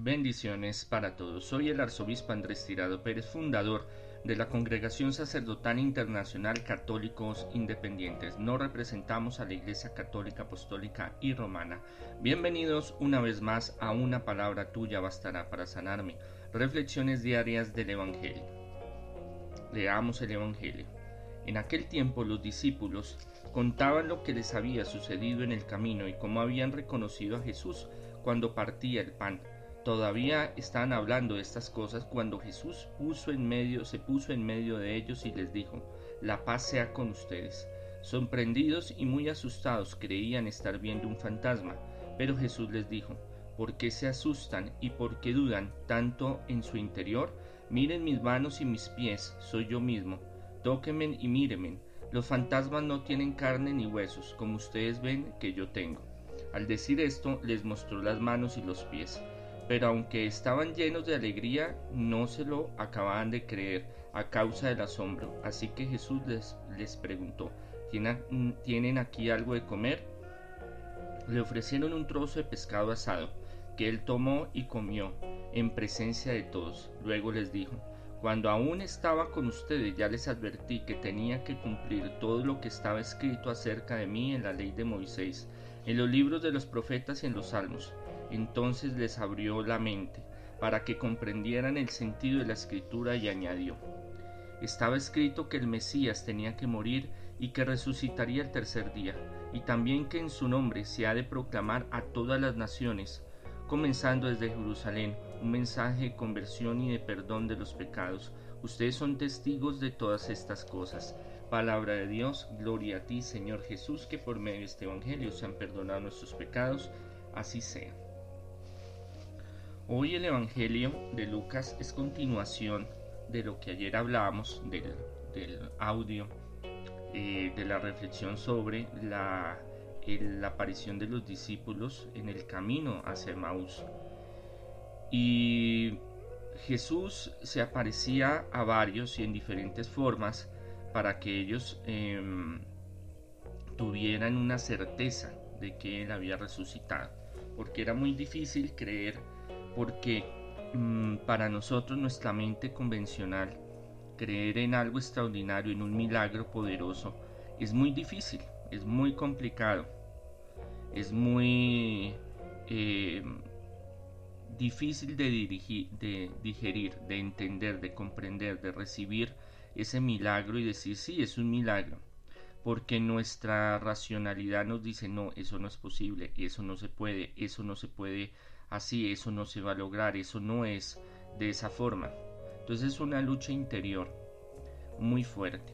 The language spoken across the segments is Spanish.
Bendiciones para todos. Soy el arzobispo Andrés Tirado Pérez, fundador de la Congregación Sacerdotal Internacional Católicos Independientes. No representamos a la Iglesia Católica Apostólica y Romana. Bienvenidos una vez más a Una palabra tuya bastará para sanarme. Reflexiones diarias del Evangelio. Leamos el Evangelio. En aquel tiempo los discípulos contaban lo que les había sucedido en el camino y cómo habían reconocido a Jesús cuando partía el pan Todavía estaban hablando estas cosas cuando Jesús puso en medio, se puso en medio de ellos y les dijo, la paz sea con ustedes. Sorprendidos y muy asustados creían estar viendo un fantasma, pero Jesús les dijo, ¿por qué se asustan y por qué dudan tanto en su interior? Miren mis manos y mis pies, soy yo mismo. Tóquenme y mírenme. Los fantasmas no tienen carne ni huesos, como ustedes ven que yo tengo. Al decir esto, les mostró las manos y los pies pero aunque estaban llenos de alegría, no se lo acababan de creer a causa del asombro. Así que Jesús les, preguntó, ¿tienen aquí algo de comer? Le ofrecieron un trozo de pescado asado, que él tomó y comió, en presencia de todos. Luego les dijo, cuando aún estaba con ustedes ya les advertí que tenía que cumplir todo lo que estaba escrito acerca de mí en la ley de Moisés, en los libros de los profetas y en los salmos. Entonces les abrió la mente para que comprendieran el sentido de la escritura y añadió, estaba escrito que el Mesías tenía que morir y que resucitaría el tercer día, y también que en su nombre se ha de proclamar a todas las naciones, comenzando desde Jerusalén, un mensaje de conversión y de perdón de los pecados. Ustedes son testigos de todas estas cosas. Palabra de Dios, gloria a ti, Señor Jesús, que por medio de este Evangelio se han perdonado nuestros pecados. Así sea. Hoy el Evangelio de Lucas es continuación de lo que ayer hablábamos del, audio, eh, de la reflexión sobre la, aparición de los discípulos en el camino hacia Maús. Y Jesús se aparecía a varios y en diferentes formas para que ellos em, tuvieran una certeza de que Él había resucitado, porque era muy difícil creer porque mm, para nosotros nuestra mente convencional, creer en algo extraordinario, en un milagro poderoso, es muy difícil, es muy complicado, es muy eh, difícil de, dirigir, de digerir, de entender, de comprender, de recibir ese milagro y decir, sí, es un milagro. Porque nuestra racionalidad nos dice, no, eso no es posible, eso no se puede, eso no se puede así eso no se va a lograr, eso no es de esa forma. Entonces es una lucha interior muy fuerte.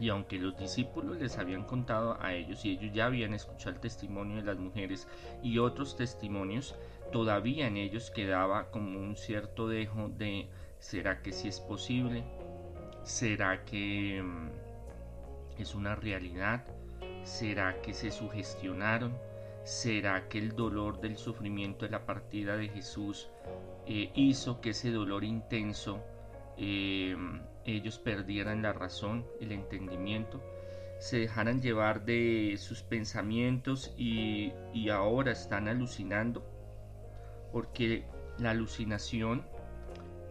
Y aunque los discípulos les habían contado a ellos y ellos ya habían escuchado el testimonio de las mujeres y otros testimonios, todavía en ellos quedaba como un cierto dejo de ¿será que sí es posible? ¿Será que mm, es una realidad? ¿Será que se sugestionaron? ¿Será que el dolor del sufrimiento de la partida de Jesús eh, hizo que ese dolor intenso eh, ellos perdieran la razón, el entendimiento, se dejaran llevar de sus pensamientos y, ahora están alucinando? Porque la alucinación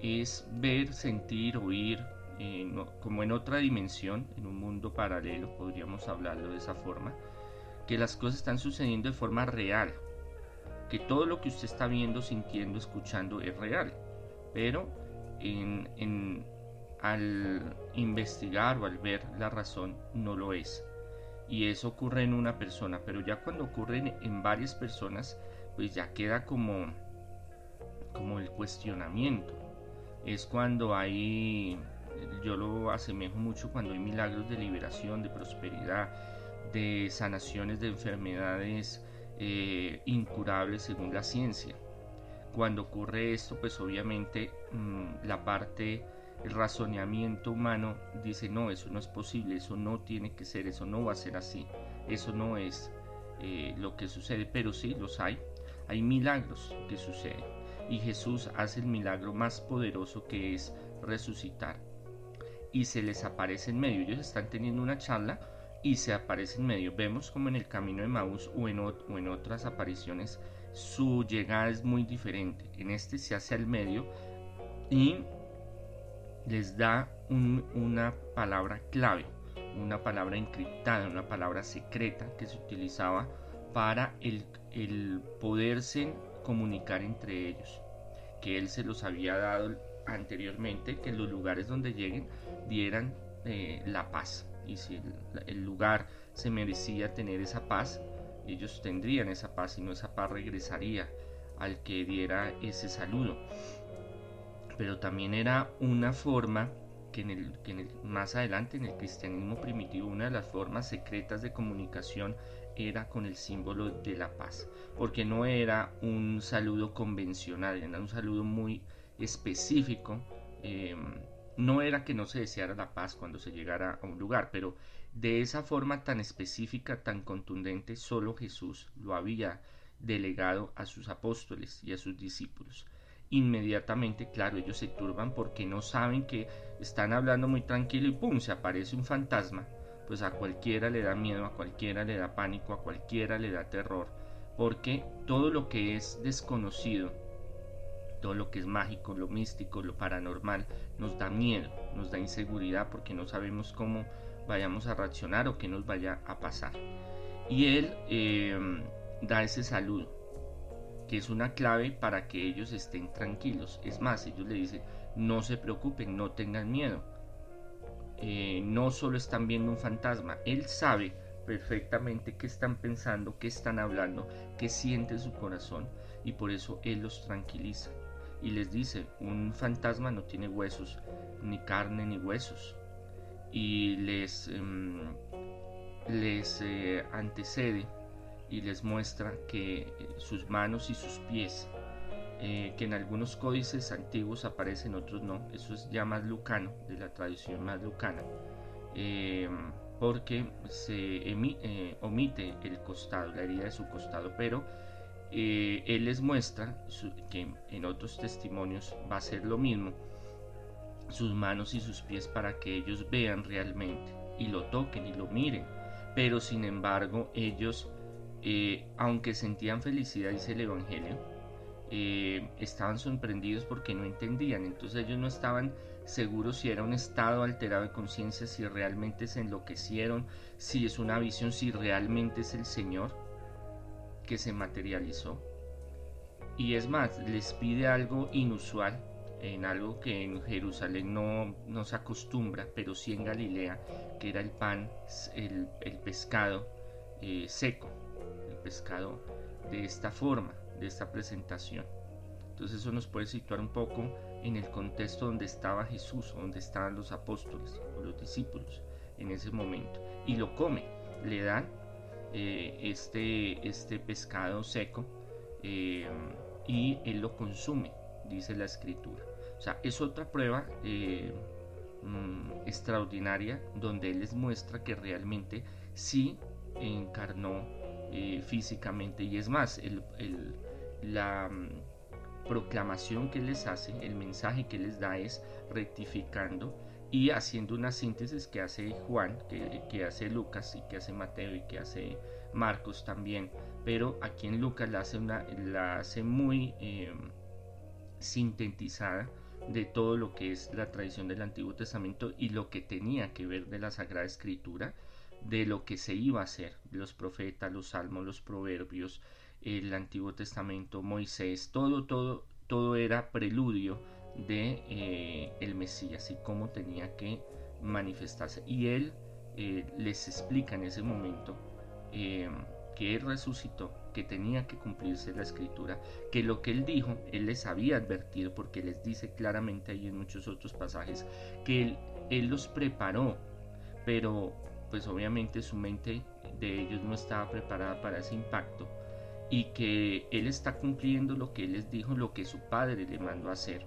es ver, sentir, oír, eh, como en otra dimensión, en un mundo paralelo, podríamos hablarlo de esa forma que las cosas están sucediendo de forma real, que todo lo que usted está viendo, sintiendo, escuchando es real, pero en, al investigar o al ver la razón no lo es. Y eso ocurre en una persona, pero ya cuando ocurre en, en varias personas, pues ya queda como, como el cuestionamiento. Es cuando hay, yo lo asemejo mucho cuando hay milagros de liberación, de prosperidad, de sanaciones de enfermedades eh, incurables según la ciencia. Cuando ocurre esto, pues obviamente mm, la parte, el razonamiento humano dice, no, eso no es posible, eso no tiene que ser, eso no va a ser así, eso no es eh, lo que sucede, pero sí los hay, hay milagros que suceden. Y Jesús hace el milagro más poderoso que es resucitar. Y se les aparece en medio, ellos están teniendo una charla, y se aparece en medio. Vemos como en el camino de Maús o en, otras apariciones su llegada es muy diferente. En este se hace al medio y les da una palabra clave, una palabra encriptada, una palabra secreta que se utilizaba para el, poderse comunicar entre ellos, que él se los había dado anteriormente, que los lugares donde lleguen dieran eh, la paz. Y si el, lugar se merecía tener esa paz, ellos tendrían esa paz y no esa paz regresaría al que diera ese saludo. Pero también era una forma que, en el, que en el, más adelante en el cristianismo primitivo, una de las formas secretas de comunicación era con el símbolo de la paz, porque no era un saludo convencional, era un saludo muy específico. Em, no era que no se deseara la paz cuando se llegara a un lugar, pero de esa forma tan específica, tan contundente, solo Jesús lo había delegado a sus apóstoles y a sus discípulos. Inmediatamente, claro, ellos se turban porque no saben que están hablando muy tranquilo y ¡pum! se aparece un fantasma. Pues a cualquiera le da miedo, a cualquiera le da pánico, a cualquiera le da terror, porque todo lo que es desconocido, todo lo que es mágico, lo místico, lo paranormal, nos da miedo, nos da inseguridad porque no sabemos cómo vayamos a reaccionar o qué nos vaya a pasar. Y él em, da ese saludo, que es una clave para que ellos estén tranquilos. Es más, ellos le dicen, no se preocupen, no tengan miedo. Eh, no solo están viendo un fantasma, él sabe perfectamente qué están pensando, qué están hablando, qué siente su corazón y por eso él los tranquiliza y les dice, un fantasma no tiene huesos, ni carne ni huesos. Y les, em, les eh, antecede y les muestra que eh, sus manos y sus pies, eh, que en algunos códices antiguos aparecen, otros no, eso es ya más lucano, de la tradición más lucana, em, porque se omite el costado, la herida de su costado, pero eh, él les muestra que en otros testimonios va a ser lo mismo, sus manos y sus pies para que ellos vean realmente y lo toquen y lo miren. Pero sin embargo ellos, eh, aunque sentían felicidad, dice el Evangelio, eh, estaban sorprendidos porque no entendían. Entonces ellos no estaban seguros si era un estado alterado de conciencia, si realmente se enloquecieron, si es una visión, si realmente es el Señor que se materializó. Y es más, les pide algo inusual, en algo que en Jerusalén no, no se acostumbra, pero sí en Galilea, que era el pan, el, pescado eh, seco, el pescado de esta forma, de esta presentación. Entonces eso nos puede situar un poco en el contexto donde estaba Jesús, donde estaban los apóstoles los discípulos en ese momento. Y lo come, le dan eh, este, este pescado seco eh, y él lo consume, dice la escritura. O sea, es otra prueba eh, mm, extraordinaria donde él les muestra que realmente sí encarnó físicamente y es más, el, la mm, proclamación que les hace, el mensaje que les da es rectificando y haciendo una síntesis que hace Juan, que, hace Lucas y que hace Mateo y que hace Marcos también, pero aquí en Lucas la hace, una, la hace muy eh, sintetizada de todo lo que es la tradición del Antiguo Testamento y lo que tenía que ver de la Sagrada Escritura, de lo que se iba a hacer, los profetas, los salmos, los proverbios, el Antiguo Testamento, Moisés, todo, todo, todo era preludio de eh, el Mesías y cómo tenía que manifestarse. Y él eh, les explica en ese momento eh, que él resucitó, que tenía que cumplirse la escritura, que lo que él dijo, él les había advertido, porque les dice claramente ahí en muchos otros pasajes, que él, él los preparó, pero pues obviamente su mente de ellos no estaba preparada para ese impacto y que él está cumpliendo lo que él les dijo, lo que su padre le mandó hacer.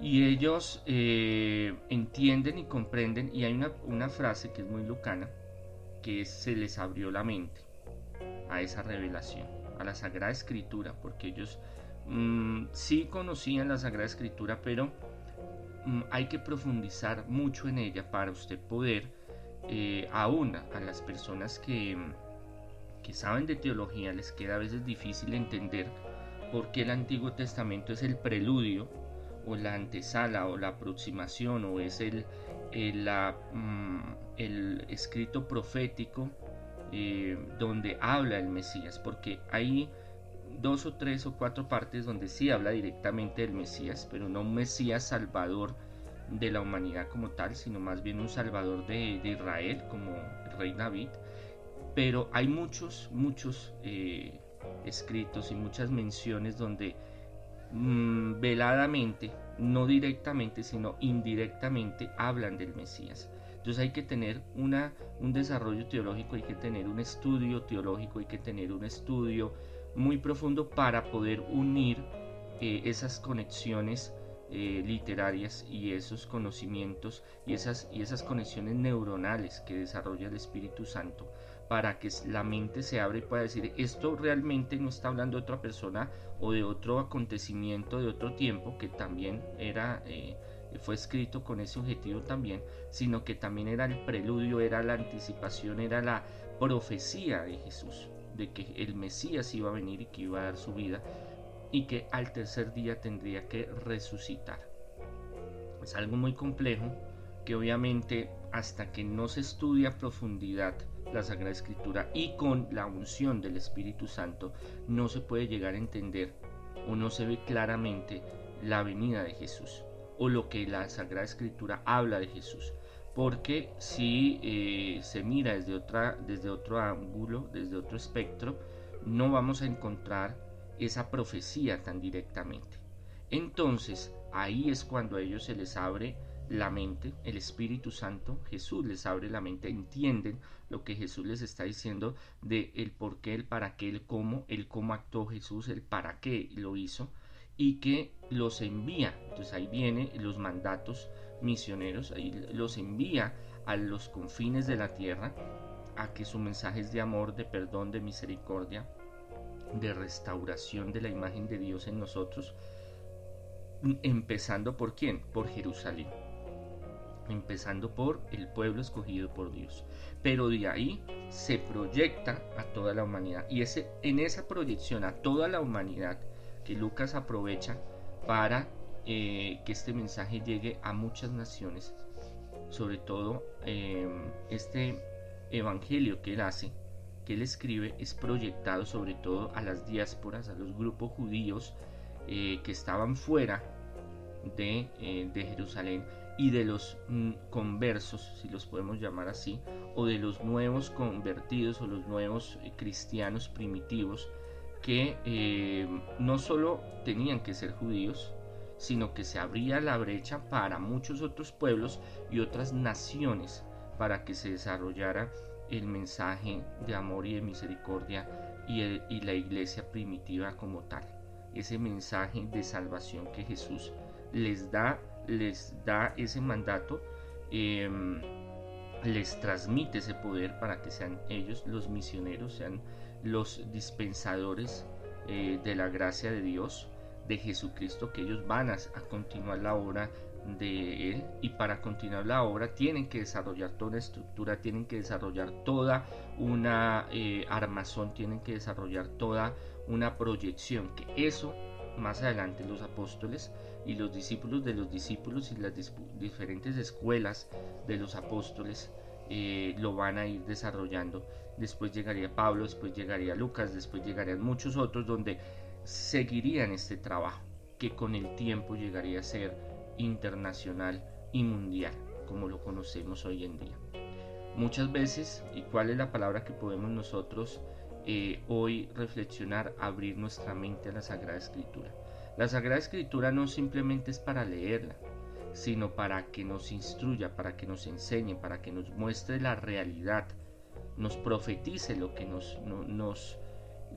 Y ellos eh, entienden y comprenden, y hay una, frase que es muy lucana, que se les abrió la mente a esa revelación, a la Sagrada Escritura, porque ellos mm, sí conocían la Sagrada Escritura, pero mm, hay que profundizar mucho en ella para usted poder, eh, aún a las personas que, que saben de teología les queda a veces difícil entender por qué el Antiguo Testamento es el preludio o la antesala o la aproximación o es el, el, mm, escrito profético eh, donde habla el Mesías, porque hay dos o tres o cuatro partes donde sí habla directamente del Mesías, pero no un Mesías salvador de la humanidad como tal, sino más bien un salvador de, Israel como el rey David. Pero hay muchos, muchos eh, escritos y muchas menciones donde mm, veladamente, no directamente, sino indirectamente hablan del Mesías. Entonces hay que tener una, un desarrollo teológico, hay que tener un estudio teológico, hay que tener un estudio muy profundo para poder unir eh, esas conexiones eh, literarias y esos conocimientos y esas, y esas conexiones neuronales que desarrolla el Espíritu Santo para que la mente se abra y pueda decir esto realmente no está hablando de otra persona o de otro acontecimiento de otro tiempo que también era eh, fue escrito con ese objetivo también sino que también era el preludio era la anticipación era la profecía de Jesús de que el Mesías iba a venir y que iba a dar su vida y que al tercer día tendría que resucitar. Es algo muy complejo que obviamente hasta que no se estudia a profundidad la Sagrada Escritura y con la unción del Espíritu Santo no se puede llegar a entender o no se ve claramente la venida de Jesús o lo que la Sagrada Escritura habla de Jesús porque si eh, se mira desde, otra, desde otro ángulo, desde otro espectro, no vamos a encontrar esa profecía tan directamente. Entonces, ahí es cuando a ellos se les abre la mente, el Espíritu Santo, Jesús les abre la mente, entienden lo que Jesús les está diciendo de el por qué, el para qué, el cómo, el cómo actuó Jesús, el para qué lo hizo y que los envía. Entonces ahí vienen los mandatos misioneros, ahí los envía a los confines de la tierra a que su mensaje es de amor, de perdón, de misericordia, de restauración de la imagen de Dios en nosotros, empezando por quién? Por Jerusalén. Empezando por el pueblo escogido por Dios. Pero de ahí se proyecta a toda la humanidad. Y ese, en esa proyección a toda la humanidad que Lucas aprovecha para eh, que este mensaje llegue a muchas naciones, sobre todo em, este evangelio que él hace, que él escribe, es proyectado sobre todo a las diásporas, a los grupos judíos eh, que estaban fuera de, eh, de Jerusalén y de los mm, conversos, si los podemos llamar así, o de los nuevos convertidos o los nuevos cristianos primitivos que no solo tenían que ser judíos, sino que se abría la brecha para muchos otros pueblos y otras naciones para que se desarrollara el mensaje de amor y de misericordia y, la iglesia primitiva como tal. Ese mensaje de salvación que Jesús les da, les da ese mandato, em, les transmite ese poder para que sean ellos los misioneros, sean los dispensadores eh, de la gracia de Dios de Jesucristo que ellos van a, continuar la obra de Él. Y para continuar la obra tienen que desarrollar toda una estructura, tienen que desarrollar toda una eh, armazón, tienen que desarrollar toda una proyección, que eso más adelante los apóstoles y los discípulos de los discípulos y las diferentes escuelas de los apóstoles eh, lo van a ir desarrollando. Después llegaría Pablo, después llegaría Lucas, después llegarían muchos otros donde seguirían este trabajo, que con el tiempo llegaría a ser internacional y mundial, como lo conocemos hoy en día. Muchas veces, ¿y cuál es la palabra que podemos nosotros eh, hoy reflexionar? Abrir nuestra mente a la Sagrada Escritura. La Sagrada Escritura no simplemente es para leerla, sino para que nos instruya, para que nos enseñe, para que nos muestre la realidad, nos profetice lo que nos, nos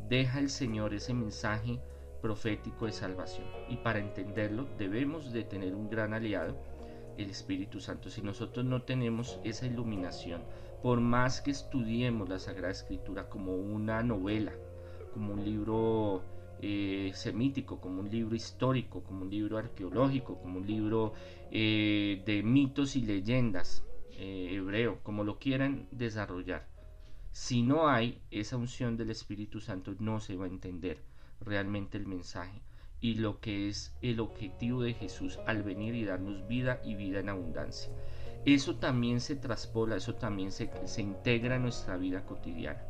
deja el Señor ese mensaje profético de salvación. Y para entenderlo debemos de tener un gran aliado, el Espíritu Santo. Si nosotros no tenemos esa iluminación, por más que estudiemos la Sagrada Escritura como una novela, como un libro eh, semítico, como un libro histórico, como un libro arqueológico, como un libro eh, de mitos y leyendas eh, hebreo, como lo quieran desarrollar, Si no hay esa unción del Espíritu Santo, no se va a entender realmente el mensaje y lo que es el objetivo de Jesús al venir y darnos vida y vida en abundancia. Eso también se traspola, eso también se, se integra en nuestra vida cotidiana.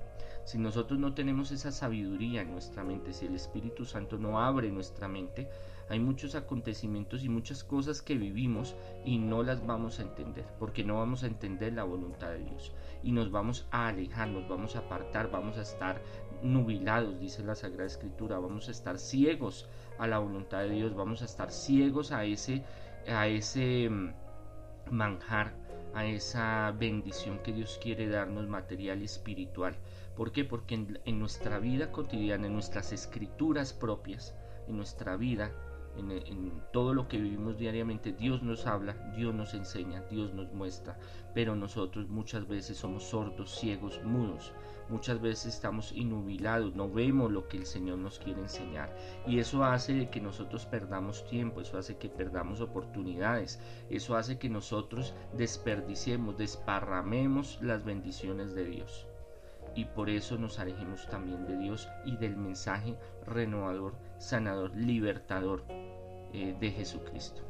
Si nosotros no tenemos esa sabiduría en nuestra mente, si el Espíritu Santo no abre nuestra mente, hay muchos acontecimientos y muchas cosas que vivimos y no las vamos a entender, porque no vamos a entender la voluntad de Dios. Y nos vamos a alejar, nos vamos a apartar, vamos a estar nubilados, dice la Sagrada Escritura, vamos a estar ciegos a la voluntad de Dios, vamos a estar ciegos a ese, a ese mm, manjar, a esa bendición que Dios quiere darnos material y espiritual. ¿Por qué? Porque en, en nuestra vida cotidiana, en nuestras escrituras propias, en nuestra vida, en, todo lo que vivimos diariamente, Dios nos habla, Dios nos enseña, Dios nos muestra, pero nosotros muchas veces somos sordos, ciegos, mudos. Muchas veces estamos inubilados, no vemos lo que el Señor nos quiere enseñar. Y eso hace que nosotros perdamos tiempo, eso hace que perdamos oportunidades, eso hace que nosotros desperdiciemos, desparramemos las bendiciones de Dios y por eso nos alejemos también de Dios y del mensaje renovador, sanador, libertador eh, de Jesucristo.